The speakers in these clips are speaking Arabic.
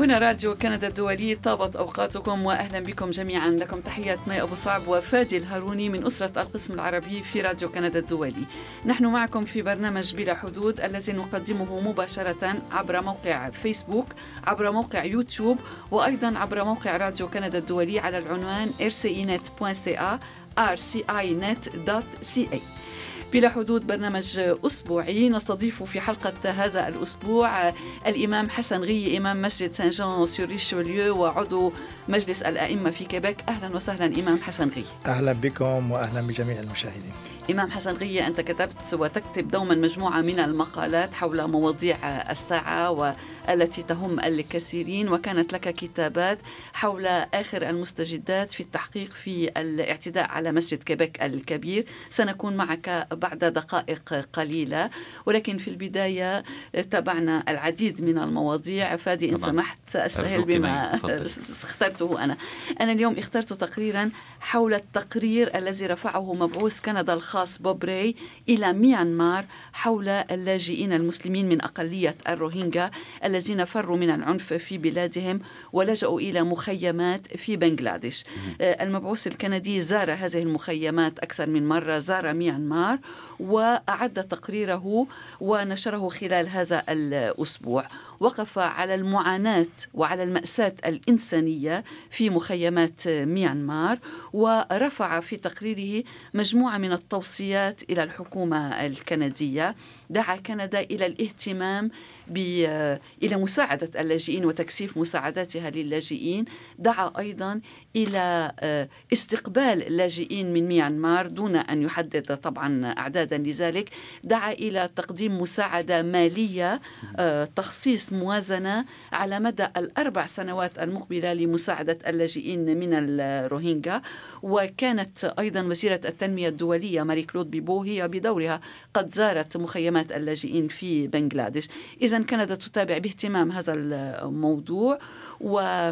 هنا راديو كندا الدولي طابت أوقاتكم وأهلا بكم جميعا. لكم تحيات مي أبو صعب وفادي الهاروني من أسرة القسم العربي في راديو كندا الدولي. نحن معكم في برنامج بلا حدود الذي نقدمه مباشرة عبر موقع فيسبوك عبر موقع يوتيوب وأيضا عبر موقع راديو كندا الدولي على العنوان rcinet.ca rcinet.ca بلا حدود برنامج أسبوعي. نستضيف في حلقة هذا الأسبوع الإمام حسن غي إمام مسجد سان جان سوري وعضو مجلس الأئمة في كيبيك أهلا وسهلا إمام حسن غي. أهلا بكم وأهلا بجميع المشاهدين. إمام حسن غية أنت كتبت وتكتب دوما مجموعة من المقالات حول مواضيع الساعة والتي تهم الكثيرين وكانت لك كتابات حول آخر المستجدات في التحقيق في الاعتداء على مسجد كيبيك الكبير. سنكون معك بعد دقائق قليلة. ولكن في البداية تابعنا العديد من المواضيع. فادي إن سمحت سأستهل بما اخترته أنا. أنا اليوم اخترت تقريرا حول التقرير الذي رفعه مبعوث كندا الخاص بوب راي إلى ميانمار حول اللاجئين المسلمين من أقلية الروهينجا الذين فروا من العنف في بلادهم ولجأوا إلى مخيمات في بنغلاديش. المبعوث الكندي زار هذه المخيمات أكثر من مرة زار ميانمار وأعد تقريره ونشره خلال هذا الأسبوع. وقف على المعاناة وعلى المأساة الإنسانية في مخيمات ميانمار ورفع في تقريره مجموعة من التوصيات إلى الحكومة الكندية. دعا كندا إلى الاهتمام إلى مساعدة اللاجئين وتكثيف مساعداتها للاجئين. دعا أيضا إلى آه، استقبال اللاجئين من ميانمار دون أن يحدد طبعا أعدادا لذلك. دعا إلى تقديم مساعدة مالية آه، موازنة على مدى الأربع سنوات المقبلة لمساعدة اللاجئين من الروهينجا. وكانت أيضا وزيرة التنمية الدولية ماري كلود بيبو هي بدورها قد زارت مخيمات اللاجئين في بنغلاديش. إذا كندا تتابع باهتمام هذا الموضوع. و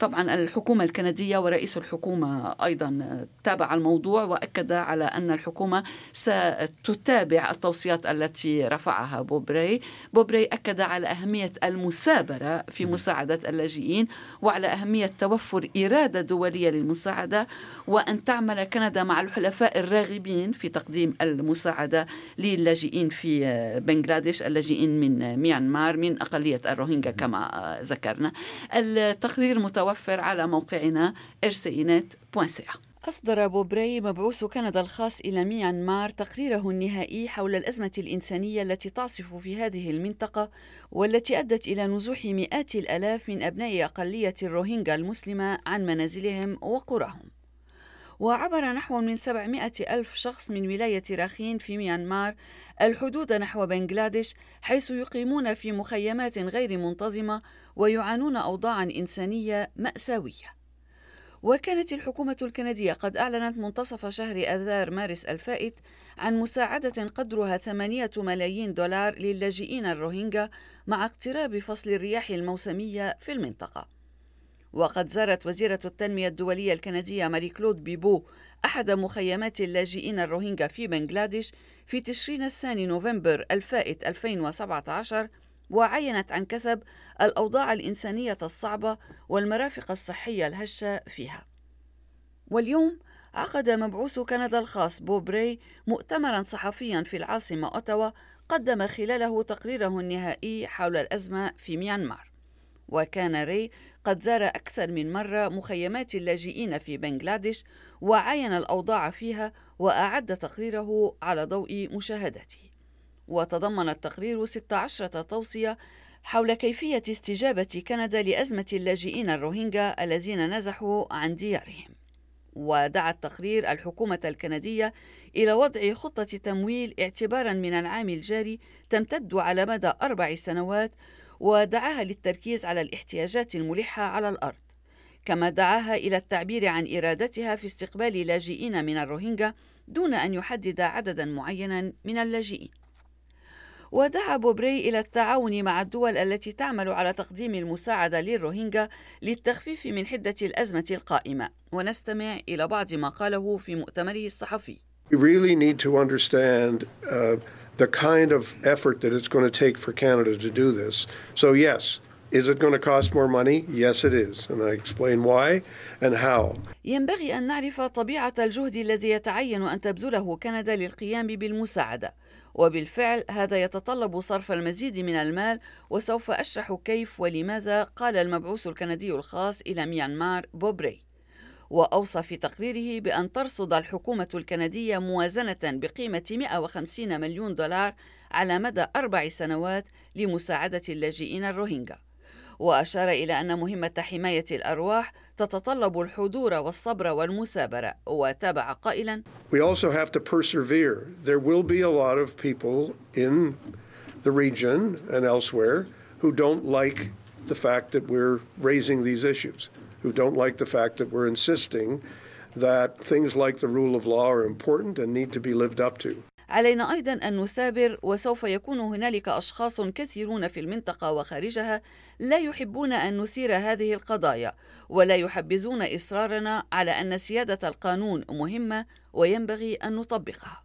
طبعا الحكومة الكندية ورئيس الحكومة أيضا تابع الموضوع وأكد على أن الحكومة ستتابع التوصيات التي رفعها بوبري. بوبري أكد على أهمية المثابرة في مساعدة اللاجئين وعلى أهمية توفر إرادة دولية للمساعدة وأن تعمل كندا مع الحلفاء الراغبين في تقديم المساعدة للاجئين في بنغلاديش اللاجئين من ميانمار من أقلية الروهينجا كما ذكرنا. التقرير متوفر على موقعنا rcinet.ca أصدر بوبري مبعوث كندا الخاص إلى ميانمار تقريره النهائي حول الأزمة الإنسانية التي تعصف في هذه المنطقة والتي أدت إلى نزوح مئات الآلاف من أبناء أقلية الروهينجا المسلمة عن منازلهم وقراهم. وعبر نحو من 700 ألف شخص من ولاية راخين في ميانمار الحدود نحو بنغلاديش حيث يقيمون في مخيمات غير منتظمة ويعانون أوضاعا إنسانية مأساوية. وكانت الحكومة الكندية قد أعلنت منتصف شهر أذار مارس الفائت عن مساعدة قدرها ثمانية ملايين دولار للاجئين الروهينجا مع اقتراب فصل الرياح الموسمية في المنطقة. وقد زارت وزيرة التنمية الدولية الكندية ماري كلود بيبو أحد مخيمات اللاجئين الروهينجا في بنغلاديش في تشرين الثاني نوفمبر الفائت 2017 وعينت عن كثب الأوضاع الإنسانية الصعبة والمرافق الصحية الهشة فيها. واليوم عقد مبعوث كندا الخاص بوب راي مؤتمرا صحفيا في العاصمة أوتاوا قدم خلاله تقريره النهائي حول الأزمة في ميانمار. وكان ري قد زار أكثر من مرة مخيمات اللاجئين في بنغلاديش وعاين الأوضاع فيها وأعد تقريره على ضوء مشاهدته. وتضمن التقرير 16 توصية حول كيفية استجابة كندا لأزمة اللاجئين الروهينجا الذين نزحوا عن ديارهم. ودعا التقرير الحكومة الكندية إلى وضع خطة تمويل اعتبارا من العام الجاري تمتد على مدى أربع سنوات ودعاها للتركيز على الاحتياجات الملحة على الأرض. كما دعاها إلى التعبير عن إرادتها في استقبال لاجئين من الروهينجا دون أن يحدد عددا معينا من اللاجئين. ودعا بوبري إلى التعاون مع الدول التي تعمل على تقديم المساعدة للروهينجا للتخفيف من حدة الأزمة القائمة. ونستمع إلى بعض ما قاله في مؤتمره الصحفي. We really need to understand uh, the kind of effort that it's going to take for Canada to do this. So, yes, Is it going to cost more money? Yes, it is. And I explain why and how. ينبغي أن نعرف طبيعة الجهد الذي يتعين أن تبذله كندا للقيام بالمساعدة وبالفعل هذا يتطلب صرف المزيد من المال وسوف أشرح كيف ولماذا قال المبعوث الكندي الخاص إلى ميانمار بوبري وأوصى في تقريره بأن ترصد الحكومة الكندية موازنة بقيمة 150 مليون دولار على مدى أربع سنوات لمساعدة اللاجئين الروهينجا وأشار إلى أن مهمة حماية الأرواح تتطلب الحضور والصبر والمثابرة وتابع قائلا We also have to persevere. There will be a lot of people in the region and elsewhere who don't like the fact that we're raising these issues, who don't like the fact that we're insisting that things like the rule of law are important and need to be lived up to. علينا أيضا أن نثابر وسوف يكون هنالك أشخاص كثيرون في المنطقة وخارجها لا يحبون أن نثير هذه القضايا ولا يحبذون إصرارنا على أن سيادة القانون مهمة وينبغي أن نطبقها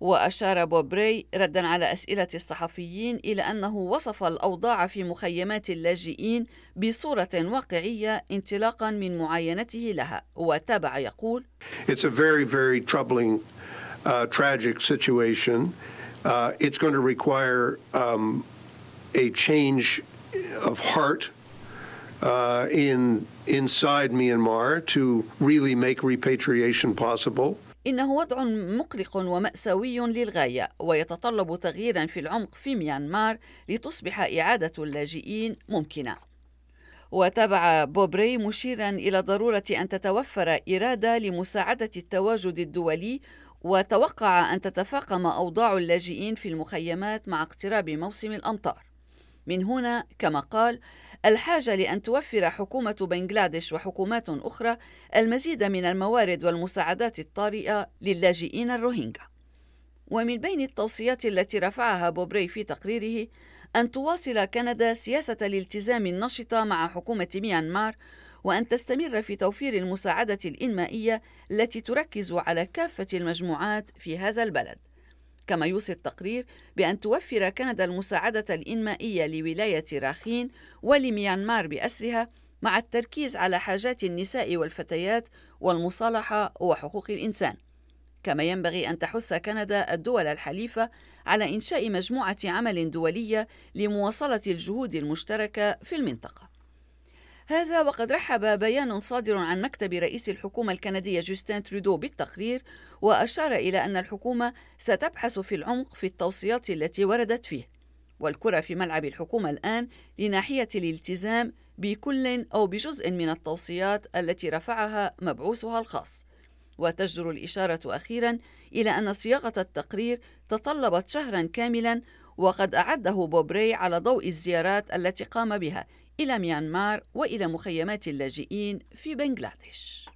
وأشار بوبري ردا على أسئلة الصحفيين إلى أنه وصف الأوضاع في مخيمات اللاجئين بصورة واقعية انطلاقا من معاينته لها وتابع يقول It's a very, very troubling uh, tragic situation. Uh, it's going to require um, a change of heart uh, in inside Myanmar to really make repatriation possible. إنه وضع مقلق ومأساوي للغاية ويتطلب تغييرا في العمق في ميانمار لتصبح إعادة اللاجئين ممكنة. وتابع بوبري مشيرا إلى ضرورة أن تتوفر إرادة لمساعدة التواجد الدولي وتوقع أن تتفاقم أوضاع اللاجئين في المخيمات مع اقتراب موسم الأمطار. من هنا كما قال الحاجة لأن توفر حكومة بنغلاديش وحكومات أخرى المزيد من الموارد والمساعدات الطارئة للاجئين الروهينجا. ومن بين التوصيات التي رفعها بوبري في تقريره أن تواصل كندا سياسة الالتزام النشطة مع حكومة ميانمار وأن تستمر في توفير المساعدة الإنمائية التي تركز على كافة المجموعات في هذا البلد. كما يوصي التقرير بأن توفر كندا المساعدة الإنمائية لولاية راخين ولميانمار بأسرها مع التركيز على حاجات النساء والفتيات والمصالحة وحقوق الإنسان. كما ينبغي أن تحث كندا الدول الحليفة على إنشاء مجموعة عمل دولية لمواصلة الجهود المشتركة في المنطقة. هذا وقد رحب بيان صادر عن مكتب رئيس الحكومة الكندية جوستين ترودو بالتقرير وأشار إلى أن الحكومة ستبحث في العمق في التوصيات التي وردت فيه. والكرة في ملعب الحكومة الآن لناحية الالتزام بكل أو بجزء من التوصيات التي رفعها مبعوثها الخاص. وتجدر الإشارة أخيرا إلى أن صياغة التقرير تطلبت شهرا كاملا وقد أعده بوبري على ضوء الزيارات التي قام بها إلى ميانمار وإلى مخيمات اللاجئين في بنغلاديش.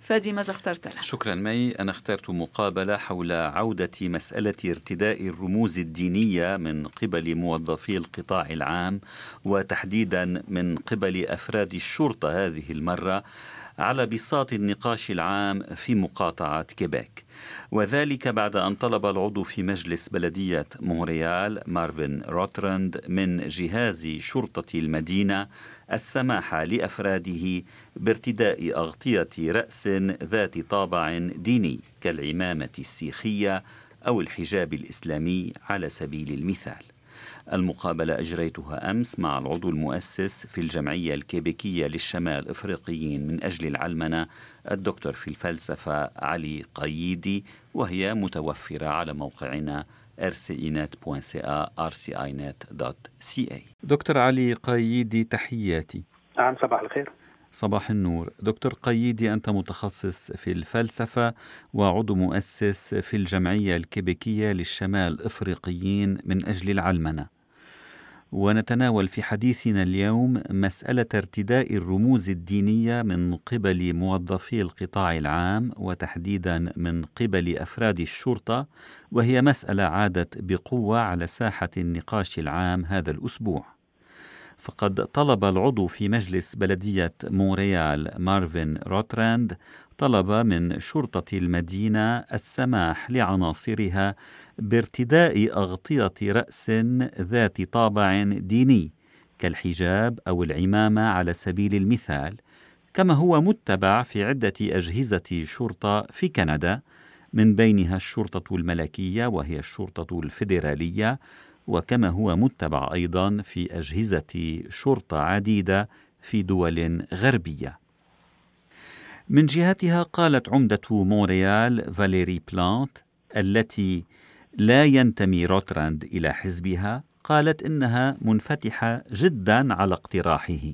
فادي ماذا اخترت له؟ شكرا مي. أنا اخترت مقابلة حول عودة مسألة ارتداء الرموز الدينية من قبل موظفي القطاع العام وتحديدا من قبل أفراد الشرطة هذه المرة على بساط النقاش العام في مقاطعة كيبيك. وذلك بعد أن طلب العضو في مجلس بلدية مونريال مارفن روترند من جهاز شرطة المدينة السماح لأفراده بارتداء أغطية رأس ذات طابع ديني كالعمامة السيخية أو الحجاب الإسلامي على سبيل المثال. المقابلة أجريتها أمس مع العضو المؤسس في الجمعية الكيبيكية للشمال الإفريقيين من أجل العلمنة الدكتور في الفلسفة علي قييدي وهي متوفرة على موقعنا rcinet.ca rcinet.ca دكتور علي قييدي تحياتي. نعم صباح الخير. صباح النور. دكتور قيدي أنت متخصص في الفلسفة وعضو مؤسس في الجمعية الكيبيكية للشمال الإفريقيين من أجل العلمنة. ونتناول في حديثنا اليوم مسألة ارتداء الرموز الدينية من قبل موظفي القطاع العام وتحديدا من قبل أفراد الشرطة وهي مسألة عادت بقوة على ساحة النقاش العام هذا الأسبوع. فقد طلب العضو في مجلس بلدية مونريال مارفن روتراند طلب من شرطة المدينة السماح لعناصرها بارتداء أغطية رأس ذات طابع ديني كالحجاب أو العمامة على سبيل المثال كما هو متبع في عدة أجهزة شرطة في كندا من بينها الشرطة الملكية وهي الشرطة الفيدرالية وكما هو متبع أيضا في أجهزة شرطة عديدة في دول غربية. من جهتها قالت عمدة مونريال فاليري بلانت التي لا ينتمي روتراند إلى حزبها قالت إنها منفتحة جدا على اقتراحه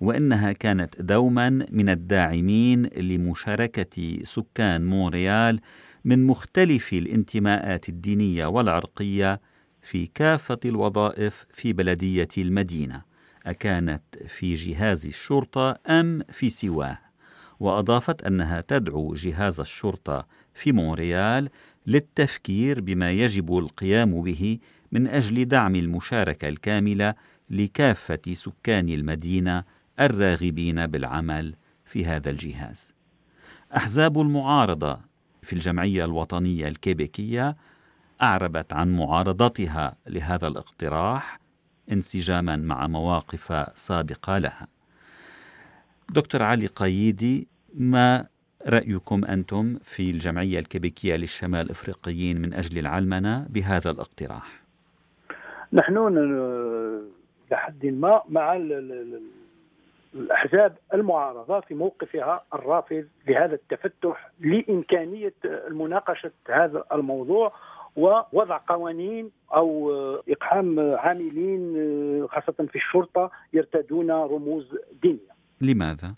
وإنها كانت دوما من الداعمين لمشاركة سكان مونريال من مختلف الانتماءات الدينية والعرقية في كافة الوظائف في بلدية المدينة أكانت في جهاز الشرطة أم في سواه. وأضافت أنها تدعو جهاز الشرطة في مونريال للتفكير بما يجب القيام به من أجل دعم المشاركة الكاملة لكافة سكان المدينة الراغبين بالعمل في هذا الجهاز. أحزاب المعارضة في الجمعية الوطنية الكيبيكية أعربت عن معارضتها لهذا الاقتراح انسجاما مع مواقف سابقة لها. دكتور علي قيدي ما رأيكم أنتم في الجمعية الكيبيكيه للشمال إفريقيين من أجل العلمنة بهذا الاقتراح؟ نحن لحد ما مع الأحزاب المعارضة في موقفها الرافض لهذا التفتح لإمكانية مناقشه هذا الموضوع ووضع قوانين أو إقحام عاملين خاصة في الشرطة يرتدون رموز دينية. لماذا؟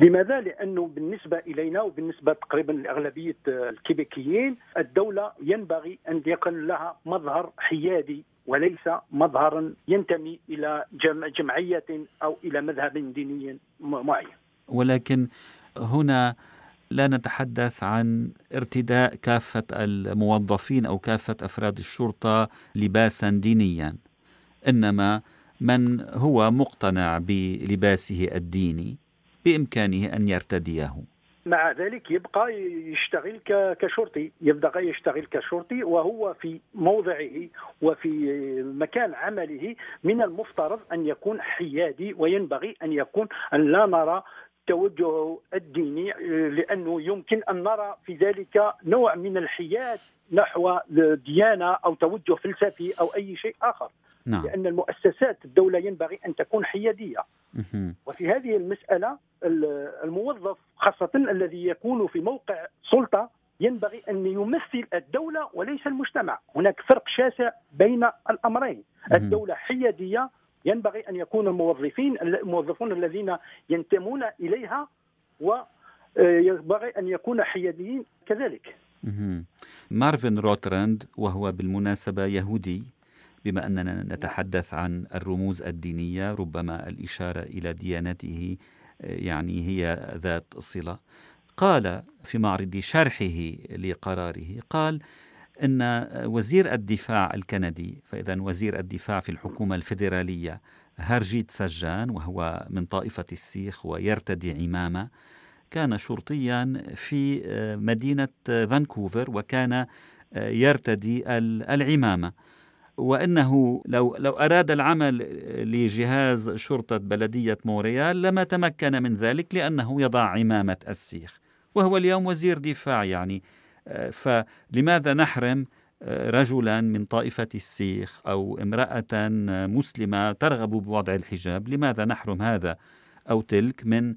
لماذا؟ لأنه بالنسبة إلينا وبالنسبة تقريبا لأغلبية الكيبيكيين الدولة ينبغي أن يكون لها مظهر حيادي وليس مظهرا ينتمي إلى جمعية أو إلى مذهب ديني معين. ولكن هنا لا نتحدث عن ارتداء كافة الموظفين أو كافة أفراد الشرطة لباسا دينيا إنما من هو مقتنع بلباسه الديني بإمكانه أن يرتديه. مع ذلك يبقى يشتغل كشرطي يبقى يشتغل كشرطي وهو في موضعه وفي مكان عمله من المفترض أن يكون حيادي وينبغي أن يكون أن لا نرى التوجه الديني لأنه يمكن أن نرى في ذلك نوع من الحياد نحو ديانة أو توجه فلسفي أو أي شيء آخر. نعم. لأن المؤسسات الدولة ينبغي أن تكون حيادية. وفي هذه المسألة الموظف خاصة الذي يكون في موقع سلطة ينبغي أن يمثل الدولة وليس المجتمع. هناك فرق شاسع بين الأمرين. الدولة حيادية ينبغي أن يكون الموظفين الموظفون الذين ينتمون إليها وينبغي أن يكون حياديين كذلك. مارفن روتراند وهو بالمناسبة يهودي بما أننا نتحدث عن الرموز الدينية ربما الإشارة إلى ديانته يعني هي ذات صلة. قال في معرض شرحه لقراره قال إن وزير الدفاع الكندي فإذا وزير الدفاع في الحكومة الفيدرالية هرجيت سجان وهو من طائفة السيخ ويرتدي عمامة كان شرطيا في مدينة فانكوفر وكان يرتدي العمامة. وأنه لو لو أراد العمل لجهاز شرطة بلدية موريال لما تمكن من ذلك لأنه يضع عمامة السيخ وهو اليوم وزير دفاع يعني. فلماذا نحرم رجلا من طائفة السيخ أو امرأة مسلمة ترغب بوضع الحجاب؟ لماذا نحرم هذا؟ أو تلك من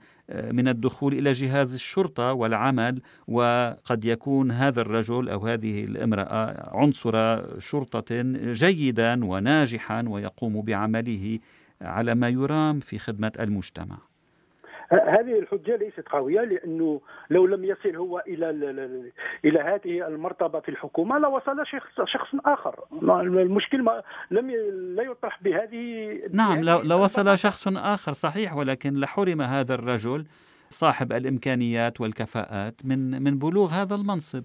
من الدخول إلى جهاز الشرطة والعمل وقد يكون هذا الرجل أو هذه الامرأة عنصر شرطة جيدا وناجحا ويقوم بعمله على ما يرام في خدمة المجتمع. هذه الحجة ليست قوية لأنه لو لم يصل هو إلى إلى هذه المرتبة في الحكومة لوصل شخص شخص آخر. المشكل ما لم لا يطرح بهذه نعم لو لو وصل شخص آخر صحيح ولكن لحرم هذا الرجل صاحب الإمكانيات والكفاءات من من بلوغ هذا المنصب.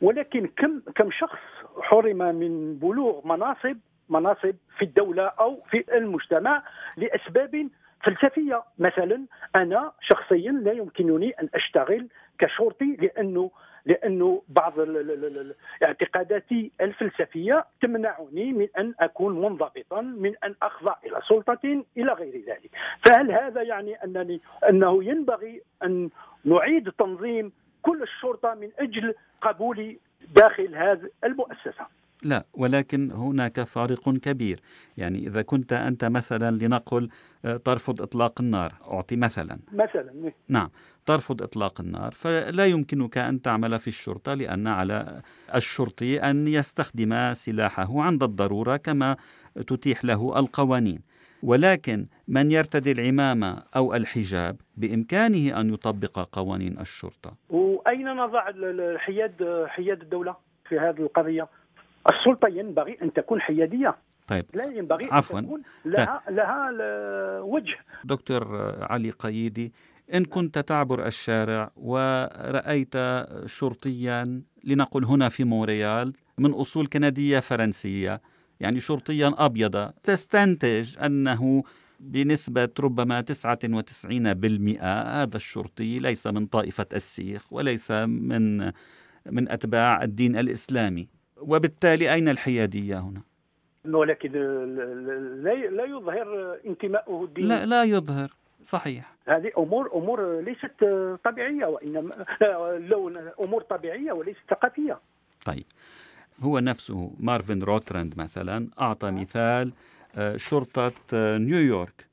ولكن كم كم شخص حرم من بلوغ مناصب مناصب في الدولة أو في المجتمع لأسباب فلسفية. مثلا أنا شخصيا لا يمكنني أن أشتغل كشرطي لأنه لأنه بعض اعتقاداتي الفلسفية تمنعني من أن أكون منضبطا من أن أخضع إلى سلطة إلى غير ذلك. فهل هذا يعني انني أنه ينبغي أن نعيد تنظيم كل الشرطة من أجل قبولي داخل هذه المؤسسة؟ لا ولكن هناك فارق كبير. يعني إذا كنت أنت مثلا لنقل آه، ترفض إطلاق النار. أعطي مثلا. مثلا نعم. ترفض إطلاق النار. فلا يمكنك أن تعمل في الشرطة لأن على الشرطي أن يستخدم سلاحه عند الضرورة كما تتيح له القوانين. ولكن من يرتدي العمامة أو الحجاب بإمكانه أن يطبق قوانين الشرطة. وأين نضع حياد حياد الدولة في هذه القضية؟ السلطة ينبغي أن تكون حيادية. طيب. لا ينبغي عفوا. ان تكون لها طيب. لها وجه. دكتور علي قيدي إن كنت تعبر الشارع ورأيت شرطيا لنقل هنا في مونريال من أصول كندية فرنسية يعني شرطيا أبيض تستنتج أنه بنسبة ربما 99% هذا الشرطي ليس من طائفة السيخ وليس من من أتباع الدين الإسلامي. وبالتالي أين الحيادية هنا؟ ولكن لا يظهر انتمائه الديني. لا لا يظهر صحيح. هذه امور أمور ليست طبيعية وإنما لون أمور طبيعية وليست ثقافية. طيب. هو نفسه مارفن روتراند مثلا أعطى مثال آه، شرطة آه، نيويورك.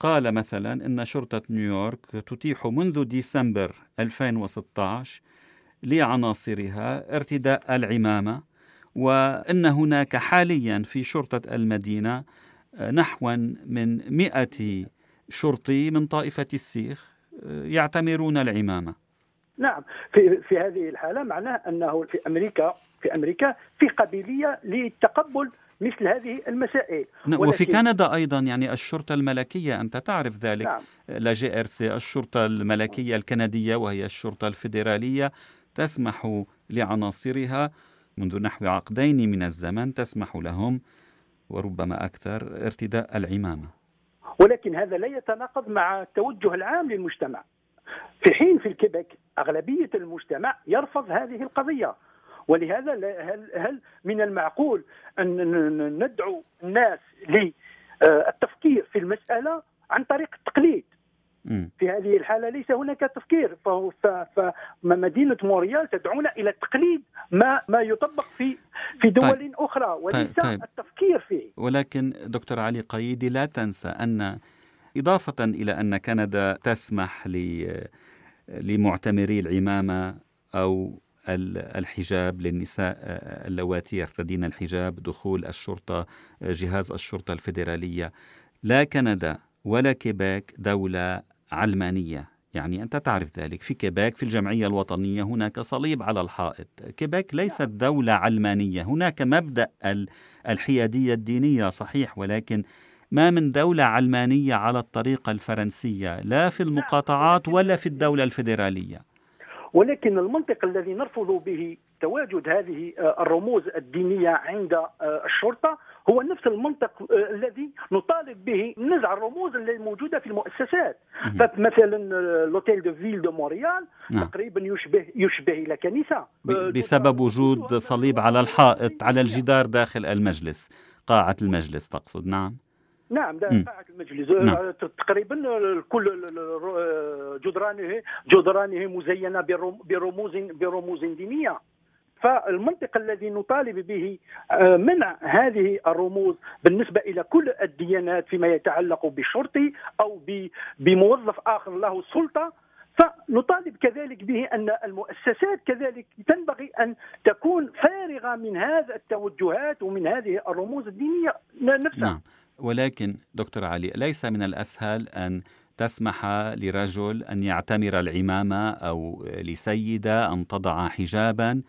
قال مثلا إن شرطة نيويورك تتيح منذ ديسمبر 2016 لعناصرها ارتداء العمامة وأن هناك حاليا في شرطة المدينة آه، نحو من مئة شرطي من طائفة السيخ آه، يعتمرون العمامة. نعم في في هذه الحالة معناه أنه في أمريكا في أمريكا في قابلية لتقبل مثل هذه المسائل. نعم وفي كندا أيضا يعني الشرطة الملكية أنت تعرف ذلك. نعم. لا جي إر سي الشرطة الملكية الكندية وهي الشرطة الفيدرالية. تسمح لعناصرها منذ نحو عقدين من الزمن تسمح لهم وربما أكثر ارتداء العمامة. ولكن هذا لا يتناقض مع التوجه العام للمجتمع. في حين في الكيبك أغلبية المجتمع يرفض هذه القضية. ولهذا هل, هل من المعقول أن ندعو الناس للتفكير في المسألة عن طريق التقليد؟ في هذه الحالة ليس هناك تفكير فمدينة موريال تدعونا إلى تقليد ما ما يطبق في في دول طيب. أخرى وليس طيب. طيب. التفكير فيه ولكن دكتور علي قيدي لا تنسى أن إضافة إلى أن كندا تسمح لمعتمري العمامة أو الحجاب للنساء اللواتي يرتدين الحجاب دخول الشرطة جهاز الشرطة الفيدرالية لا كندا ولا كيباك دولة علمانية. يعني أنت تعرف ذلك. في كيباك في الجمعية الوطنية هناك صليب على الحائط. كيباك ليست دولة علمانية. هناك مبدأ الحيادية الدينية صحيح ولكن ما من دولة علمانية على الطريقة الفرنسية لا في المقاطعات ولا في الدولة الفيدرالية. ولكن المنطق الذي نرفض به تواجد هذه الرموز الدينية عند الشرطة هو نفس المنطق آه، الذي نطالب به نزع الرموز الموجوده في المؤسسات. فمثلا l'hôtel de ville de Montréal تقريبا يشبه يشبه إلى كنيسة. آه، بسبب وجود صليب على الحائط على الجدار داخل المجلس قاعة المجلس تقصد. نعم. نعم قاعة المجلس. نعم. آه، تقريبا كل جدرانه جدرانه مزينة برموز برموز دينية. فالمنطق الذي نطالب به آه، منع هذه الرموز بالنسبة إلى كل الديانات فيما يتعلق بالشرطي أو بموظف آخر له سلطة. فنطالب كذلك به أن المؤسسات كذلك تنبغي أن تكون فارغة من هذا التوجهات ومن هذه الرموز الدينية نفسها. نعم. ولكن دكتور علي ليس من الأسهل أن تسمح لرجل أن يعتمر العمامة أو لسيدة أن تضع حجابا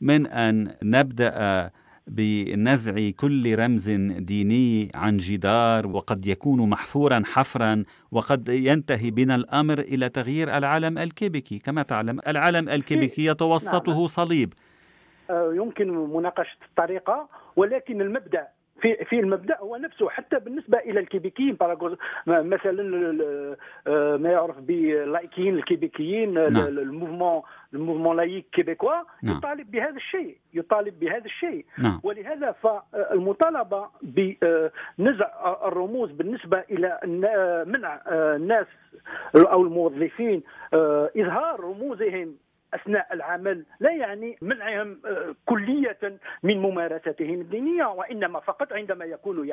من أن نبدأ بنزع كل رمز ديني عن جدار وقد يكون محفورا حفرا وقد ينتهي بنا الأمر إلى تغيير العلم الكيبيكي كما تعلم العلم الكيبيكي يتوسطه نعم. صليب آه، يمكن مناقشة الطريقة ولكن المبدأ في في المبدأ هو نفسه حتى بالنسبة إلى الكيبيكيين مثلا آه، ما يعرف باللايكيين الكيبيكيين نعم. ال mouvement ال mouvement laïque québécois نعم. يطالب بهذا الشيء يطالب بهذا الشيء نعم. ولهذا فالمطالبه بنزع الرموز بالنسبة إلى منع الناس أو الموظفين إظهار رموزهم أثناء العمل لا يعني منعهم آه، كلية من ممارستهم الدينية وإنما فقط عندما يكون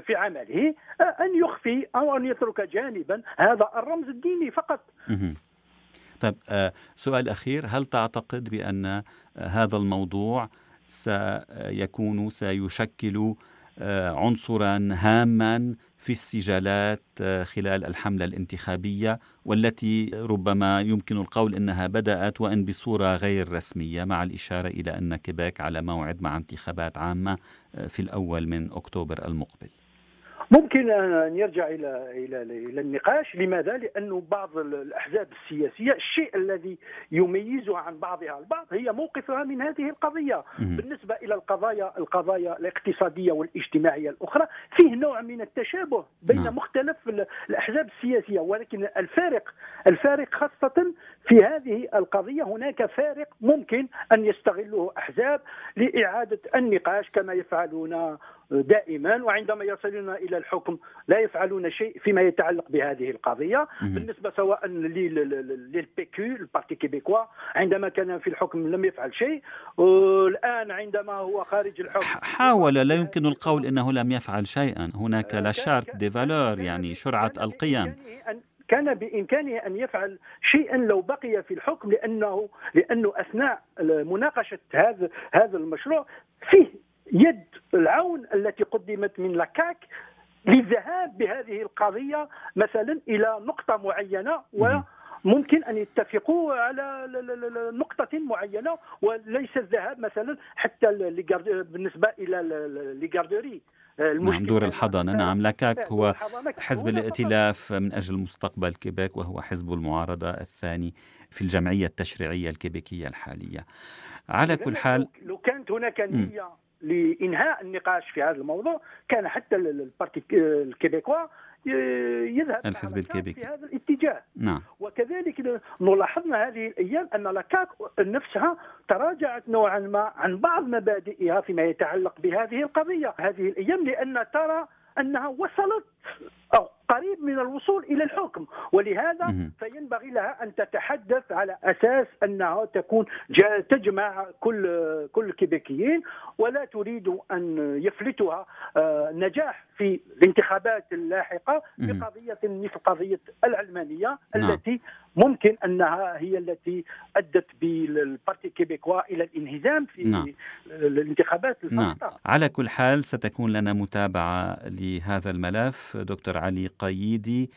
في عمله آه، أن يخفي أو أن يترك جانبا هذا الرمز الديني فقط. طيب آه، سؤال أخير هل تعتقد بأن هذا الموضوع سيكون سيشكل عنصرا هاما في السجالات آه، خلال الحملة الانتخابية والتي ربما يمكن القول أنها بدأت وإن بصورة غير رسمية مع الإشارة إلى أن كيباك على موعد مع انتخابات عامة آه، في الأول من أكتوبر المقبل. ممكن أن يرجع إلى إلى إلى النقاش لماذا؟ لأنه بعض الأحزاب السياسية الشيء الذي يميزها عن بعضها البعض هي موقفها من هذه القضية بالنسبة إلى القضايا القضايا الاقتصادية والاجتماعية الأخرى فيه نوع من التشابه بين نعم. مختلف الأحزاب السياسية ولكن الفارق الفارق خاصة في هذه القضية هناك فارق ممكن أن يستغله أحزاب لإعادة النقاش كما يفعلون دائما وعندما يصلون إلى الحكم لا يفعلون شيء فيما يتعلق بهذه القضية. بالنسبة سواء للبيكو البارتي كيبيكوا عندما كان في الحكم لم يفعل شيء. الان عندما هو خارج الحكم. حاول لا يمكن القول إنه لم يفعل شيئا. هناك لا شارت دي فالور يعني شرعه القيم كان بإمكانه أن يفعل شيئا لو بقي في الحكم لأنه لأنه أثناء مناقشة هذا هذا المشروع فيه يد العون التي قدمت من لاكاك للذهاب بهذه القضية مثلا إلى نقطة معينة و ممكن أن يتفقوا على نقطة معينة وليس الذهاب مثلا حتى بالنسبة إلى les garderies نعم دور الحضانة. نعم la CAQ هو حزب الائتلاف من أجل مستقبل كيبيك وهو حزب المعارضة الثاني في الجمعية التشريعية الكيبيكية الحالية. على كل حال لو كانت هناك نية لإنهاء النقاش في هذا الموضوع كان حتى ال Parti Québécois يذهب الحزب الكيبيكي. في هذا الاتجاه. نعم. وكذلك نلاحظنا هذه الأيام أن لاكاك نفسها تراجعت نوعا ما عن بعض مبادئها فيما يتعلق بهذه القضية. هذه الأيام لأن ترى أنها وصلت أو قريب من الوصول إلى الحكم. ولهذا فينبغي لها أن تتحدث على أساس أنها تكون تجمع كل كل الكيبيكيين ولا تريد أن يفلتها آه، نجاح في الانتخابات اللاحقة بقضية مثل قضية العلمانية نعم. التي ممكن أنها هي التي أدت بالبارتي كيبيكوا إلى الانهزام في نعم. الانتخابات نعم. على كل حال ستكون لنا متابعة لهذا الملف دكتور علي قايدي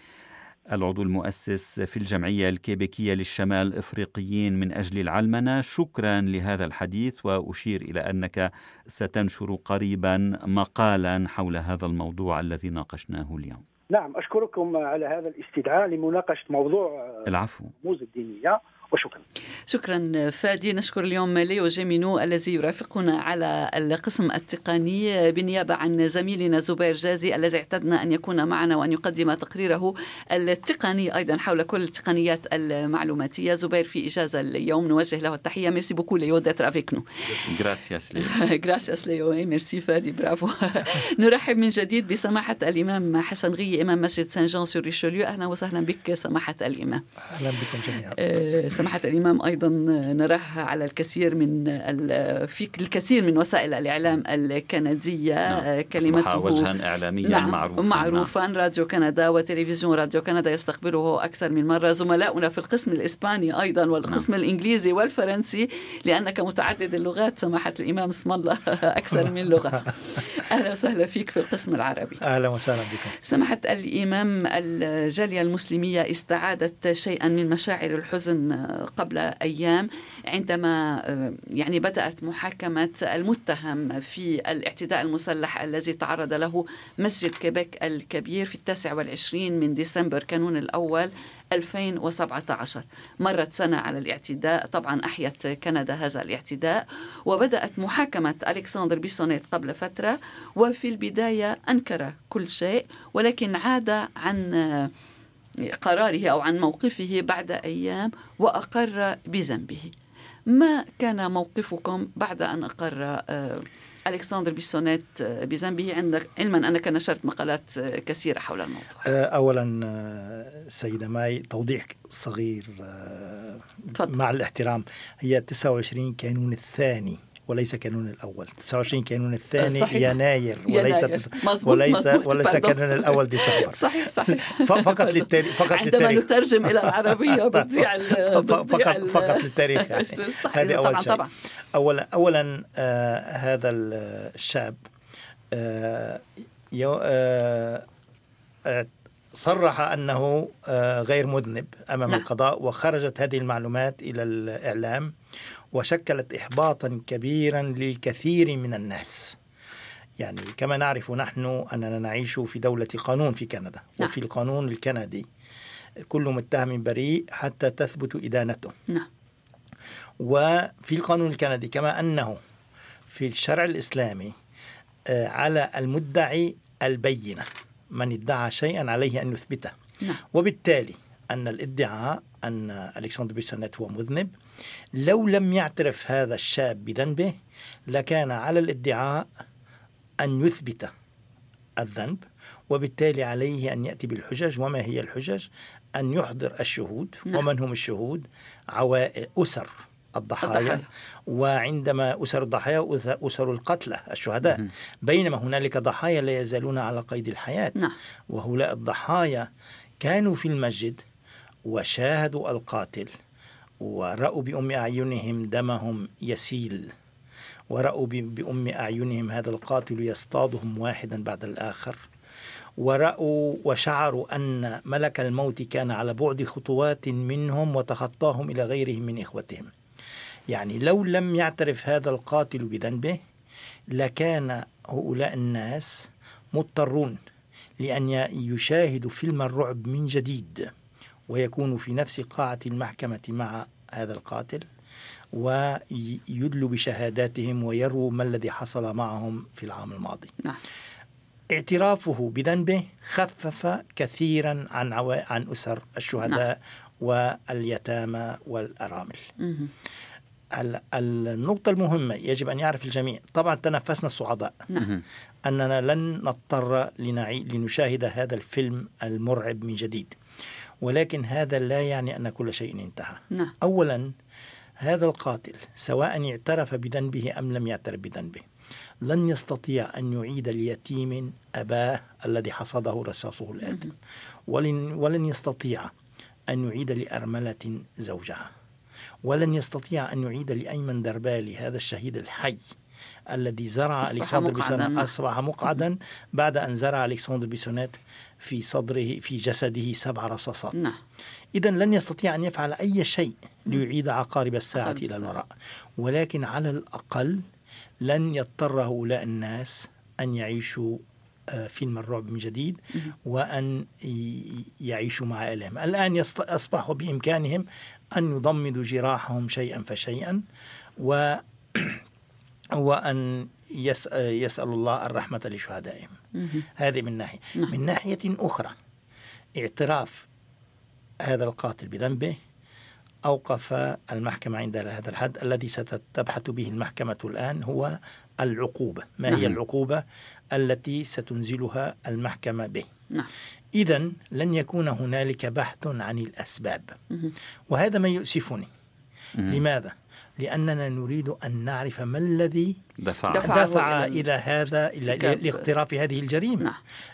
العضو المؤسس في الجمعية الكيبيكية للشمال الإفريقيين من أجل العلمنة شكرا لهذا الحديث وأشير إلى أنك ستنشر قريبا مقالا حول هذا الموضوع الذي ناقشناه اليوم نعم أشكركم على هذا الاستدعاء لمناقشة موضوع العفو. الرموز الدينية. وشكرا. شكرا فادي. نشكر اليوم ليو جيمينو الذي يرافقنا على القسم التقني بالنيابة عن زميلنا زبير جازي الذي اعتدنا أن يكون معنا وأن يقدم تقريره التقني أيضا حول كل التقنيات المعلوماتية. زبير في إجازة اليوم نوجه له التحية. merci beaucoup ليو d'être avec nous جراسياس ليو. جراسياس ليو. ميرسي فادي. برافو نرحب من جديد بسماحة الإمام حسن غي إمام مسجد سان جون سور ريشوليو أهلا وسهلا بك سماحة الإمام. أهلا بكم جميعا. آه، سماحة الإمام أيضا نراه على الكثير من في الكثير من وسائل الإعلام الكندية نعم. كلمته وجها إعلاميا نعم. معروفا معروفا نعم. راديو كندا وتلفزيون راديو كندا يستقبله أكثر من مرة زملاؤنا في القسم الإسباني أيضا والقسم نعم. الإنجليزي والفرنسي لأنك متعدد اللغات سماحة الإمام اسم الله أكثر من لغة أهلا وسهلا فيك في القسم العربي أهلا وسهلا بكم سماحة الإمام الجالية المسلمية استعادت شيئا من مشاعر الحزن قبل أيام عندما يعني بدأت محاكمة المتهم في الاعتداء المسلح الذي تعرض له مسجد كيبيك الكبير في التاسع والعشرين من ديسمبر كانون الأول 2017 مرت سنة على الاعتداء. طبعا أحيت كندا هذا الاعتداء. وبدأت محاكمة ألكسندر بيسونيت قبل فترة وفي البداية أنكر كل شيء ولكن عاد عن قراره أو عن موقفه بعد أيام وأقر بذنبه. ما كان موقفكم بعد أن أقر آه، ألكسندر بيسونيت آه، بذنبه عندك علما أنك نشرت مقالات آه، كثيرة حول الموضوع؟ أولا سيدة ماي توضيح صغير تفضل. مع الاحترام هي 29 كانون الثاني. وليس كانون الأول 29 كانون الثاني صحيح. يناير وليس يناير. تس... مزبوط وليس مزبوط وليس كانون الأول ديسمبر. صحيح صحيح. فقط للتاريخ فقط عندما للتاريخ. نترجم إلى العربية بتضيع فقط فقط للتاريخ يعني. هذه أول طبعا شيء. طبعا. اولا اولا آه هذا الشاب آه يو آه صرح أنه آه، غير مذنب أمام نعم. القضاء وخرجت هذه المعلومات إلى الإعلام وشكلت احباطا كبيرا للكثير من الناس. يعني كما نعرف نحن أننا نعيش في دولة قانون في كندا نعم. وفي القانون الكندي كل متهم بريء حتى تثبت إدانته. نعم. وفي القانون الكندي كما أنه في الشرع الإسلامي آه، على المدعي البينة من ادعى شيئا عليه أن يثبته نعم. وبالتالي أن الادعاء أن ألكسندر بيسونيت هو مذنب. لو لم يعترف هذا الشاب بذنبه لكان على الادعاء أن يثبت الذنب وبالتالي عليه أن يأتي بالحجج. وما هي الحجج؟ أن يحضر الشهود. نعم. ومن هم الشهود؟ عوائل أسر الضحايا, الضحايا. وعندما أسر الضحايا أسر القتلى الشهداء. بينما هنالك ضحايا لا يزالون على قيد الحياة. نعم. وهؤلاء الضحايا كانوا في المسجد وشاهدوا القاتل ورأوا بأم أعينهم دمهم يسيل ورأوا بأم أعينهم هذا القاتل يصطادهم واحدا بعد الآخر ورأوا وشعروا أن ملك الموت كان على بعد خطوات منهم وتخطاهم إلى غيرهم من إخوتهم. يعني لو لم يعترف هذا القاتل بذنبه لكان هؤلاء الناس مضطرون لأن يشاهدوا فيلم الرعب من جديد. ويكونوا في نفس قاعة المحكمة مع هذا القاتل ويدلوا بشهاداتهم ويروا ما الذي حصل معهم في العام الماضي نعم. اعترافه بذنبه خفف كثيرا عن عن أسر الشهداء نعم. واليتامى والأرامل مه. النقطة المهمة يجب أن يعرف الجميع طبعا تنفسنا الصعداء نعم. أننا لن نضطر لنعي... لنشاهد هذا الفيلم المرعب من جديد ولكن هذا لا يعني أن كل شيء انتهى. نعم. أولا هذا القاتل سواء اعترف بذنبه أم لم يعترف بذنبه لن يستطيع أن يعيد ليتيم أباه الذي حصده رصاصه الآثم ولن, ولن يستطيع أن يعيد لأرملة زوجها. ولن يستطيع أن يعيد لأيمن دربالي هذا الشهيد الحي. الذي زرع ألكسندر بيسونيت أصبح مقعدا بعد أن زرع ألكسندر بيسونيت في صدره في جسده سبع رصاصات. نعم. إذا لن يستطيع أن يفعل أي شيء ليعيد عقارب الساعة إلى الوراء ولكن على الأقل لن يضطر هؤلاء الناس أن يعيشوا آه، فيلم الرعب من جديد وأن يعيشوا مع آلام الآن أصبحوا بإمكانهم أن يضمدوا جراحهم شيئا فشيئا و وأن يسأل الله الرحمة لشهدائهم. هذه من ناحية. نعم. من ناحية أخرى اعتراف هذا القاتل بذنبه أوقف المحكمة عند هذا الحد الذي ستبحث به المحكمة الآن هو العقوبة. ما هي نعم. العقوبة؟ التي ستنزلها المحكمة به. نعم. إذا لن يكون هنالك بحث عن الأسباب. وهذا ما يؤسفني. لماذا؟ لأننا نريد أن نعرف ما الذي دفع, دفع, دفع إلى هذا إلى لاقتراف هذه الجريمة. نعم.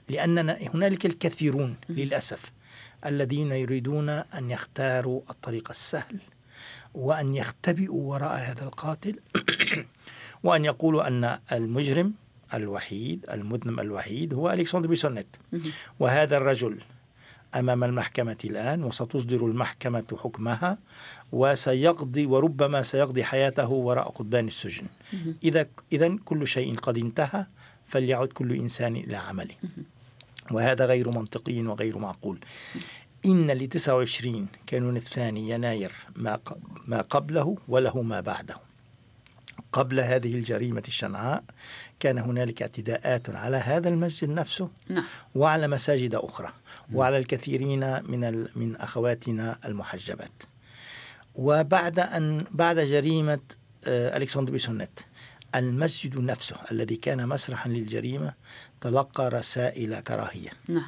لأننا هنالك الكثيرون للأسف الذين يريدون أن يختاروا الطريق السهل وأن يختبئوا وراء هذا القاتل وأن يقولوا أن المجرم الوحيد المذنب الوحيد هو ألكسندر بيسونيت. وهذا الرجل أمام المحكمة الآن وستصدر المحكمة حكمها وسيقضي وربما سيقضي حياته وراء قضبان السجن. إذا اذا كل شيء قد انتهى فليعد كل إنسان إلى عمله. وهذا غير منطقي وغير معقول. إن ل 29 كانون الثاني يناير ما ما قبله وله ما بعده. قبل هذه الجريمة الشنعاء كان هنالك اعتداءات على هذا المسجد نفسه نعم. وعلى مساجد أخرى وعلى الكثيرين من من أخواتنا المحجبات وبعد أن بعد جريمة آه، ألكسندر بيسونيت المسجد نفسه الذي كان مسرحا للجريمة تلقى رسائل كراهية نعم.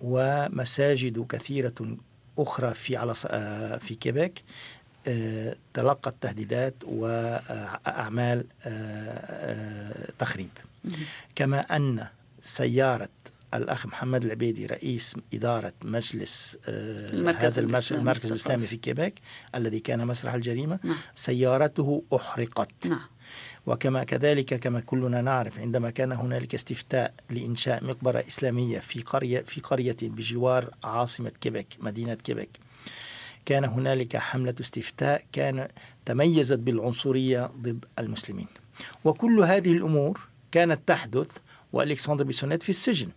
ومساجد كثيرة أخرى في على آه، في كيبيك تلقت تهديدات وأعمال آه، تخريب كما أن سيارة الأخ محمد العبيدي رئيس إدارة مجلس المركز هذا المركز, الإسلامي. الإسلامي في كيبيك الذي كان مسرح الجريمة نعم. سيارته أحرقت نعم وكما كذلك كما كلنا نعرف عندما كان هنالك استفتاء لإنشاء مقبرة إسلامية في قرية في قرية بجوار عاصمة كيبك مدينة كيبك كان هنالك حملة استفتاء كان تميزت بالعنصرية ضد المسلمين. وكل هذه الأمور كانت تحدث وألكسندر بيسونيت في السجن.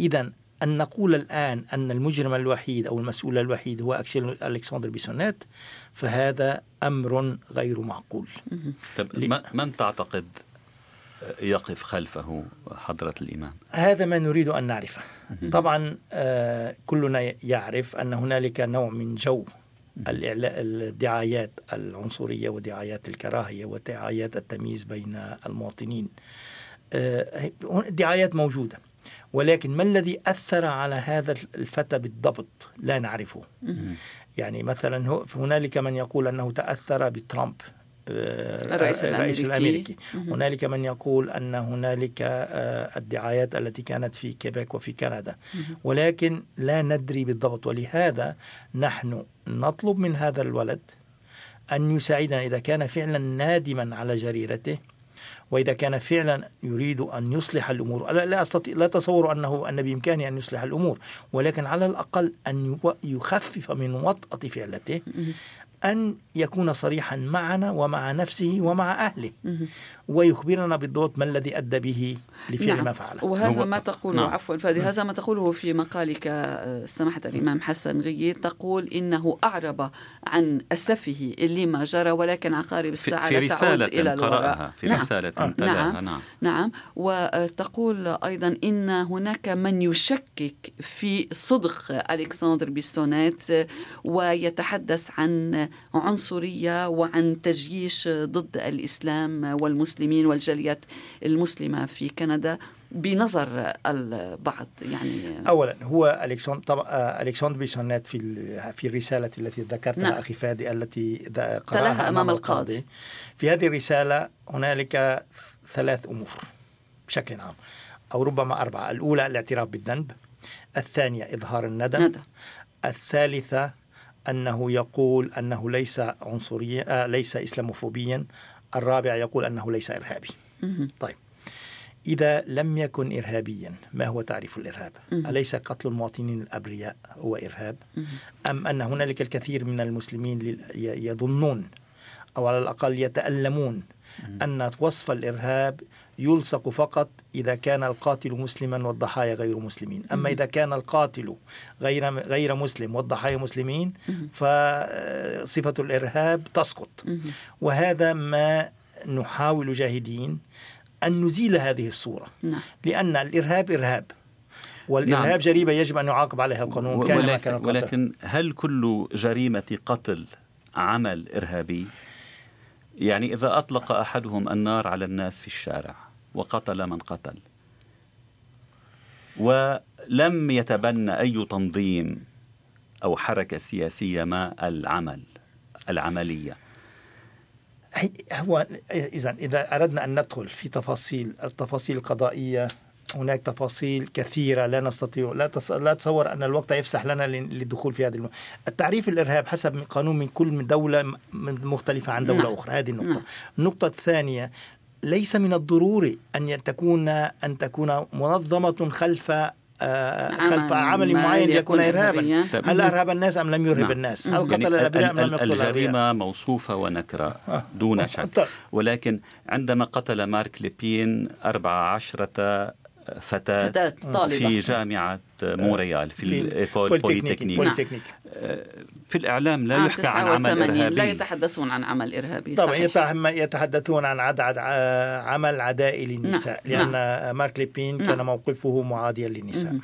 إذا أن نقول الآن أن المجرم الوحيد أو المسؤول الوحيد هو أكسل- ألكسندر بيسونيت فهذا أمر غير معقول. طب ما- من تعتقد يقف خلفه حضرة الإمام؟ هذا ما نريد أن نعرفه. طبعا آه، كلنا يعرف أن هنالك نوع من جو الدعايات العنصرية ودعايات الكراهية ودعايات التمييز بين المواطنين. آه، دعايات موجودة ولكن ما الذي أثر على هذا الفتى بالضبط لا نعرفه. يعني مثلا هنالك من يقول أنه تأثر بترامب الرئيس الرئيس الأمريكي. هنالك من يقول أن هنالك آه، الدعايات التي كانت في كيبيك وفي كندا. ولكن لا ندري بالضبط. ولهذا نحن نطلب من هذا الولد أن يساعدنا إذا كان فعلا نادما على جريرته وإذا كان فعلا يريد أن يصلح الأمور. لا لا استطيع لا أتصور أنه أن بإمكانه أن يصلح الأمور. ولكن على الأقل أن يو- يخفف من وطأة فعلته. أن يكون صريحا معنا ومع نفسه ومع أهله ويخبرنا بالضبط ما الذي أدى به لفعل نعم. ما فعله وهذا ما تقوله نعم. عفوا فادي هذا ما تقوله في مقالك آه، سماحة الإمام حسن غي تقول إنه أعرب عن أسفه لما جرى ولكن عقارب في, الساعة في لا تعود إلى رسالة الوراء قرأها في نعم. رسالة آه. تلاها نعم. نعم نعم وتقول أيضا إن هناك من يشكك في صدق ألكسندر بيسونيت ويتحدث عن عنصرية وعن تجييش ضد الإسلام والمسلمين والجاليات المسلمة في كندا بنظر البعض يعني اولا هو الكسندر طبعا آه، الكسندر بيسونيت في ال- في الرسالة التي ذكرتها نعم. أخي فادي التي قرأها أمام القاضي. في هذه الرسالة هنالك ثلاث أمور بشكل عام أو ربما أربعة الأولى الاعتراف بالذنب الثانية إظهار الندم ندى الثالثة أنه يقول أنه ليس عنصريا آه ليس إسلاموفوبيا. الرابع يقول أنه ليس إرهابي. طيب. إذا لم يكن إرهابيا ما هو تعريف الإرهاب؟ أليس قتل المواطنين الأبرياء هو إرهاب؟ أم أن هنالك الكثير من المسلمين يظنون أو على الأقل يتألمون أن وصف الإرهاب يلصق فقط إذا كان القاتل مسلما والضحايا غير مسلمين. أما إذا كان القاتل غير غير مسلم والضحايا مسلمين فصفة الإرهاب تسقط. وهذا ما نحاول جاهدين أن نزيل هذه الصورة. نعم. لأن الإرهاب إرهاب والإرهاب نعم. جريمة يجب أن يعاقب عليها القانون كان كان ولكن, القتل. ولكن هل كل جريمة قتل عمل إرهابي؟ يعني إذا أطلق أحدهم النار على الناس في الشارع وقتل من قتل ولم يتبنى أي تنظيم أو حركة سياسية ما العمل العملية هو إذا إذا أردنا أن ندخل في تفاصيل التفاصيل القضائية هناك تفاصيل كثيرة لا نستطيع لا تص... لا تصور أن الوقت يفسح لنا لل- للدخول في هذه الم... التعريف الإرهاب حسب قانون من كل دولة مختلفة عن دولة نعم. أخرى هذه النقطة نعم. النقطة الثانية ليس من الضروري أن ي- تكون أن تكون منظمة خلف آه، عمل خلف عمل معين يكون. طيب. هل أرهب الناس أم لم يرهب نعم. الناس هل قتل الأبرياء أم ال- لم يقتل الأبرياء الجريمة موصوفة ونكراء دون شك طيب. ولكن عندما قتل مارك ليبين أربع عشرة فتاة فتاة طالبة. في جامعة مونريال في ال École Polytechnique. Polytechnique في الإعلام لا عام يحكى عن عمل 89 لا إرهابي. يتحدثون عن عمل إرهابي طبعا يتحدثون عن عد عد ع- عمل عدائي للنساء نعم. لأن مارك ليبين كان نعم. موقفه معاديا للنساء.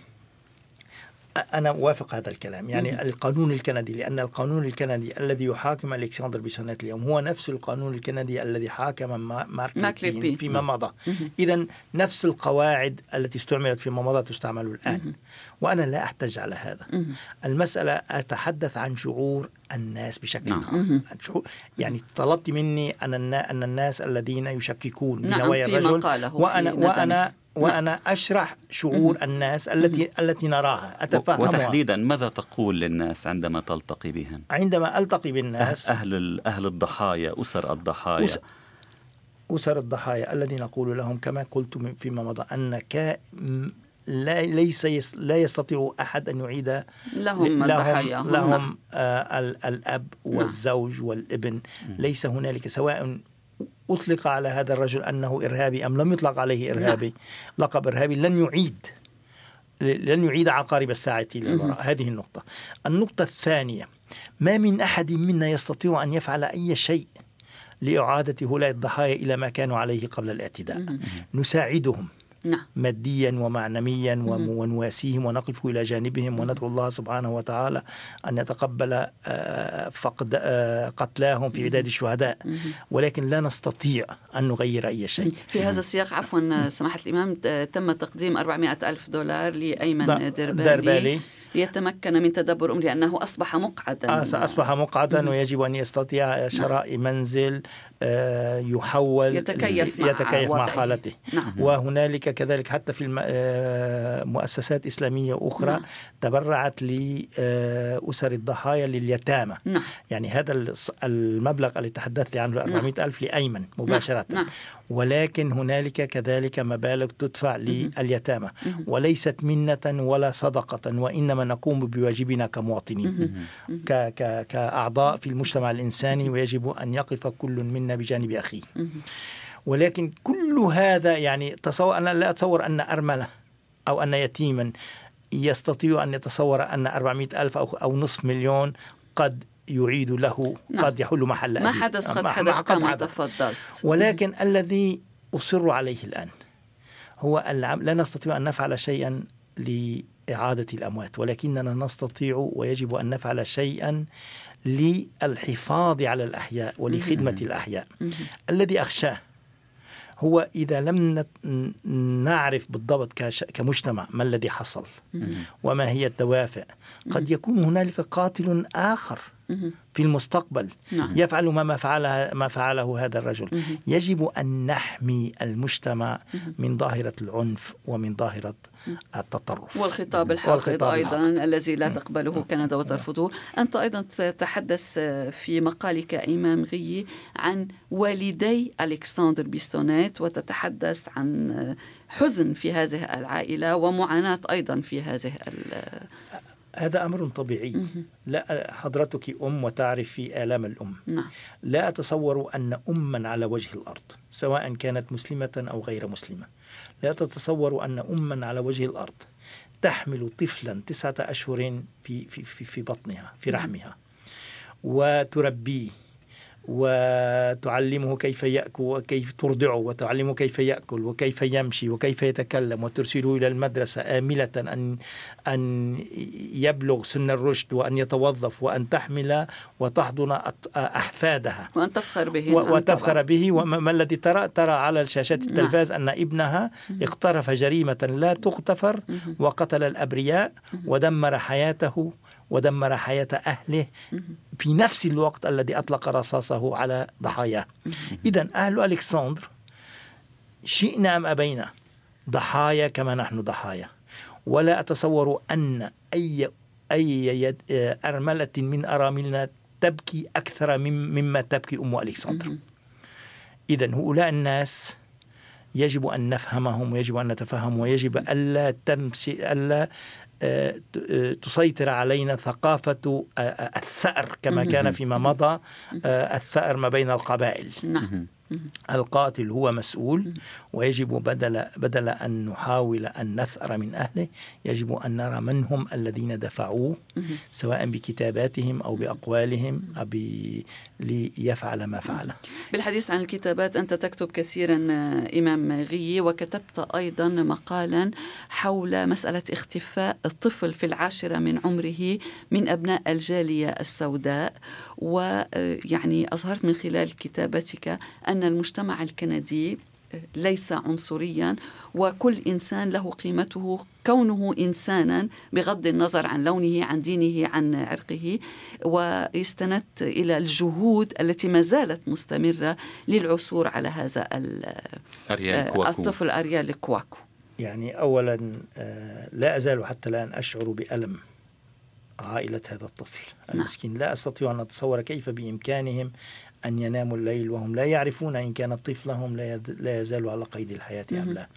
أنا أوافق هذا الكلام. يعني القانون الكندي لأن القانون الكندي الذي يحاكم ألكسندر بسنة اليوم هو نفس القانون الكندي الذي حاكم ما- مارك ليبين. فيما مضى. إذا نفس القواعد التي استعملت فيما مضى تستعمل الآن. وأنا لا أحتج على هذا. المسألة أتحدث عن شعور الناس بشكل نعم. عام يعني طلبت مني أن أن الناس الذين يشككون نعم، بنوايا الرجل وأنا. وأنا وأنا أشرح شعور الناس التي التي نراها. أتفهمها وتحديدا ماذا تقول للناس عندما تلتقي بهم؟ عندما ألتقي بالناس. أهل ال- أهل الضحايا أسر الضحايا. أس- أسر الضحايا الذين نقول لهم كما قلت من- فيما مضى م- لا ليس يس لا يستطيع أحد أن يعيد لهم الضحايا. هم. لهم آه ال- الأب والزوج والابن. ليس هنالك سواء أطلق على هذا الرجل أنه إرهابي أم لم يطلق عليه إرهابي؟ لقب إرهابي لن يعيد لن يعيد عقارب الساعة إلى الوراء. هذه النقطة. النقطة الثانية ما من أحد منا يستطيع أن يفعل أي شيء لإعادة هؤلاء الضحايا إلى ما كانوا عليه قبل الاعتداء. نساعدهم. نعم. ماديا ومعنويا وم- ونواسيهم ونقف إلى جانبهم وندعو الله سبحانه وتعالى أن يتقبل آه، فقد آه، قتلاهم في عداد الشهداء. ولكن لا نستطيع أن نغير أي شيء. في هذا السياق عفوا سماحة الإمام تم تقديم 400 ألف دولار لأيمن دربالي, دربالي. ليتمكن من تدبر أمره لأنه أصبح مقعدا. آه، أصبح مقعدا ويجب أن يستطيع شراء منزل آه، يحول يتكيف مع يتكيف مع. حالته. نعم. وهنالك كذلك حتى في آه، مؤسسات إسلامية أخرى نعم. تبرعت لأسر الضحايا لليتامى. نعم. يعني هذا المبلغ اللي تحدثت عنه 400 ألف لأيمن مباشرة. نعم. ولكن هنالك كذلك مبالغ تدفع لليتامى. وليست منة ولا صدقة وإنما نقوم بواجبنا كمواطنين كأعضاء في المجتمع الإنساني ويجب أن يقف كل منا بجانب أخيه ولكن كل هذا يعني تصور أنا لا أتصور أن أرملة أو أن يتيما يستطيع أن يتصور أن 400 ألف أو, أو نصف مليون قد يعيد له نعم. قد يحل محل ما. حدث قد حدث كما. تفضلت ولكن الذي أصر عليه الآن هو العم... لا نستطيع أن نفعل شيئا لإعادة الأموات ولكننا نستطيع ويجب أن نفعل شيئا للحفاظ على الأحياء ولخدمة الأحياء. الذي أخشاه هو إذا لم نعرف بالضبط كمجتمع ما الذي حصل وما هي الدوافع قد يكون هنالك قاتل آخر في المستقبل نعم. يفعل ما فعله ما فعله هذا الرجل. يجب أن نحمي المجتمع من ظاهرة العنف ومن ظاهرة التطرف. والخطاب الحاقد والخطاب أيضا الحاقد. الذي لا تقبله كندا وترفضه. أنت أيضا تتحدث في مقالك إمام غي عن والدي ألكسندر بيسونيت وتتحدث عن حزن في هذه العائلة ومعاناة أيضا في هذه هذا أمر طبيعي. لا حضرتك أم وتعرفي آلام الأم. نعم. لا أتصور أن اما على وجه الأرض سواء كانت مسلمة أو غير مسلمة. لا تتصور أن اما على وجه الأرض تحمل طفلا تسعة أشهر في في في, في بطنها في رحمها. وتربيه وتعلمه كيف يأكل وكيف ترضعه وتعلمه كيف يأكل وكيف يمشي وكيف يتكلم وترسله إلى المدرسة آملة أن أن يبلغ سن الرشد وأن يتوظف وأن تحمل وتحضن أحفادها. وأن تفخر به نعم وتفخر. به وما ما الذي ترى ترى على شاشات التلفاز أن ابنها اقترف جريمة لا تغتفر وقتل الأبرياء ودمر حياته ودمر حياة أهله في نفس الوقت الذي أطلق رصاصه على ضحاياه إذا أهل ألكسندر شئنا أم أبينا ضحايا كما نحن ضحايا. ولا أتصور أن أي أي يد أرملة من أراملنا تبكي أكثر من مما تبكي أم ألكسندر. إذا هؤلاء الناس يجب أن نفهمهم ويجب أن نتفهم ويجب ألا تمشي ألا آه، تسيطر علينا ثقافة الثأر كما كان فيما مضى الثأر ما بين القبائل. نعم. القاتل هو مسؤول ويجب بدل بدل أن نحاول أن نثأر من أهله يجب أن نرى من هم الذين دفعوه سواء بكتاباتهم أو بأقوالهم أو ليفعل ما فعل. بالحديث عن الكتابات أنت تكتب كثيرا إمام غي وكتبت أيضا مقالا حول مسألة اختفاء الطفل في العاشرة من عمره من أبناء الجالية السوداء. ويعني أظهرت من خلال كتابتك أن أن المجتمع الكندي ليس عنصريا وكل إنسان له قيمته كونه انسانا بغض النظر عن لونه عن دينه عن عرقه ويستند إلى الجهود التي ما زالت مستمرة للعثور على هذا أريال كواكو. الطفل أريال كواكو يعني اولا آه، لا أزال حتى الآن أشعر بألم عائله هذا الطفل نعم. المسكين لا أستطيع أن أتصور كيف بإمكانهم أن يناموا الليل وهم لا يعرفون إن كان طفلهم لا يزال على قيد الحياة أم لا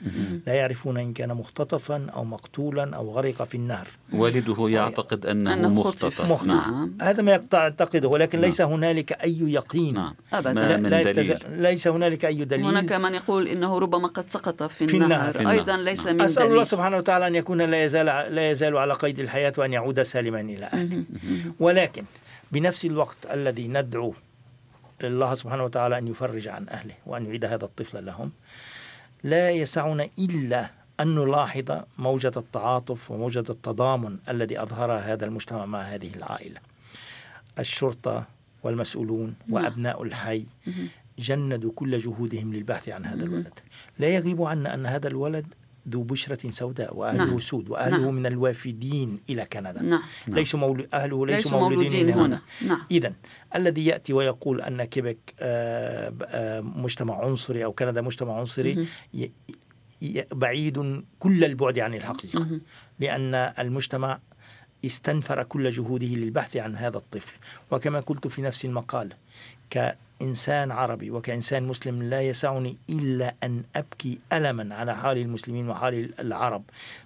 لا يعرفون إن كان مختطفا أو مقتولا أو غرق في النهر والده يعتقد أنه, أنه مختطف, مختطف. نعم. هذا ما يعتقده ولكن نعم. ليس هنالك أي يقين نعم. أبدا ما من لا دليل. ليس هنالك أي دليل هناك من يقول إنه ربما قد سقط في, في النهر, النهر. أيضا ليس نعم. من أسأل دليل. الله سبحانه وتعالى أن يكون لا يزال لا يزال على قيد الحياة وأن يعود سالما إلى أهله ولكن بنفس الوقت الذي ندعو الله سبحانه وتعالى أن يفرج عن أهله وأن يعيد هذا الطفل لهم. لا يسعنا إلا أن نلاحظ موجة التعاطف وموجة التضامن الذي أظهرها هذا المجتمع مع هذه العائلة. الشرطة والمسؤولون نعم. وأبناء الحي جندوا كل جهودهم للبحث عن هذا الولد. لا يغيب عنا أن هذا الولد ذو بشرة سوداء وأهله نعم. سود وأهله نعم. من الوافدين إلى كندا نعم. ليسوا مولو أهله ليسوا, ليسوا مولودين, هنا, هنا. نعم. إذا الذي يأتي ويقول أن كيبك آه، آه، مجتمع عنصري أو كندا مجتمع عنصري بعيد كل البعد عن الحقيقة لأن المجتمع استنفر كل جهوده للبحث عن هذا الطفل وكما قلت في نفس المقال إنسان عربي وكإنسان مسلم لا يسعني إلا أن أبكي ألما على حال المسلمين وحال العرب.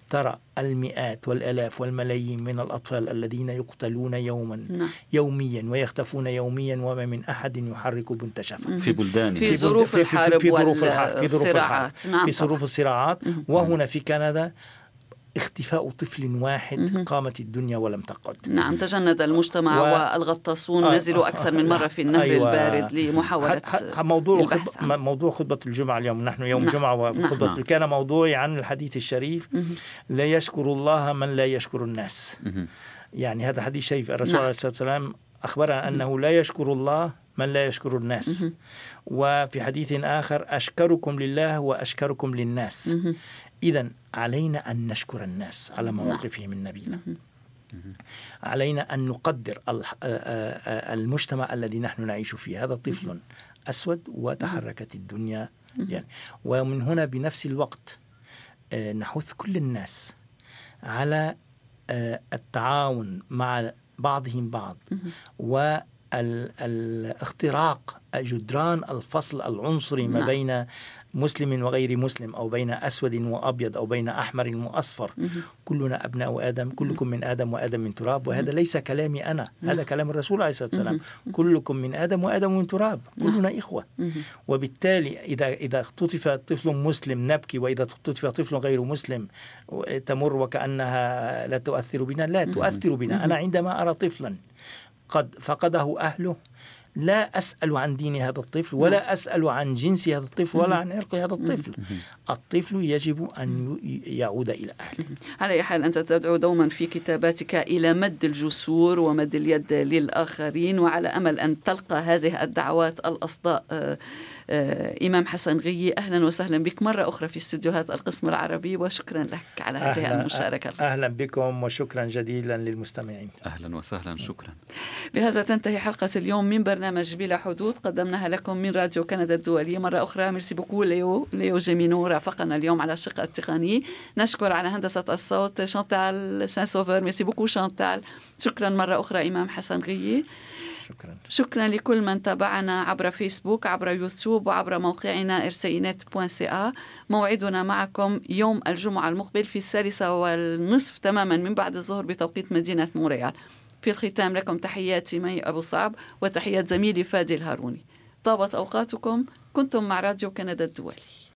ترى المئات والآلاف والملايين من الأطفال الذين يقتلون يوما نعم. يوميا ويختفون يوميا وما من أحد يحرك بنت شفة في بلدان. في ظروف الحرب في ظروف الحرب في ظروف نعم في ظروف الصراعات. وهنا في كندا اختفاء طفل واحد قامت الدنيا ولم تقعد. نعم تجند المجتمع و... والغطاسون آه نزلوا أكثر من مرة في النهر أيوة. البارد لمحاولة موضوع خطب... موضوع خطبة الجمعة اليوم. نحن يوم نعم. جمعة وخطبة نعم. كان موضوعي عن الحديث الشريف لا يشكر الله من لا يشكر الناس. يعني هذا حديث شريف. الرسول نعم. عليه الصلاة والسلام أخبرنا أنه لا يشكر الله من لا يشكر الناس. وفي حديث آخر أشكركم لله وأشكركم للناس. إذا علينا أن نشكر الناس على نعم. مواقفهم النبيلة. علينا أن نقدر المجتمع الذي نحن نعيش فيه. هذا طفل أسود وتحركت الدنيا. يعني ومن هنا بنفس الوقت نحث كل الناس على التعاون مع بعضهم بعض والاختراق جدران الفصل العنصري ما نعم. بين مسلم وغير مسلم أو بين أسود وأبيض أو بين أحمر وأصفر. كلنا أبناء آدم كلكم من آدم وآدم من تراب وهذا ليس كلامي أنا هذا كلام الرسول عليه الصلاة والسلام. كلكم من آدم وآدم من تراب كلنا إخوة. وبالتالي إذا إذا اختطف طفل مسلم نبكي وإذا اختطف طفل غير مسلم تمر وكأنها لا تؤثر بنا؟ لا تؤثر بنا. أنا عندما أرى طفلا قد فقده أهله لا أسأل عن دين هذا الطفل ولا نعم. أسأل عن جنس هذا الطفل ولا عن عرق هذا الطفل. الطفل يجب أن يعود إلى أهله. على أي حال أنت تدعو دوما في كتاباتك إلى مد الجسور ومد اليد للآخرين وعلى أمل أن تلقى هذه الدعوات الأصداء آه، إمام حسن غي أهلا وسهلا بك. مرة أخرى في استديوهات القسم العربي وشكرا لك على هذه أهلا المشاركة أهلا بكم وشكرا جزيلا للمستمعين. أهلا وسهلا شكرا. بهذا تنتهي حلقة اليوم من برنامج بلا حدود. قدمناها لكم من راديو كندا الدولية مرة أخرى merci beaucoup. ليو ليو جيمينو رافقنا اليوم على الشق التقني. نشكر على هندسة الصوت شانتال سان سوفر merci beaucoup شانتال. شكرا مرة أخرى إمام حسن غي شكرا. شكرا لكل من تابعنا عبر فيسبوك عبر يوتيوب وعبر موقعنا rcinet.ca موعدنا معكم يوم الجمعة المقبل في الثالثة والنصف تماما من بعد الظهر بتوقيت مدينة مونريال. في الختام لكم تحياتي مي أبو صعب وتحيات زميلي فادي الهاروني. طابت أوقاتكم كنتم مع راديو كندا الدولي.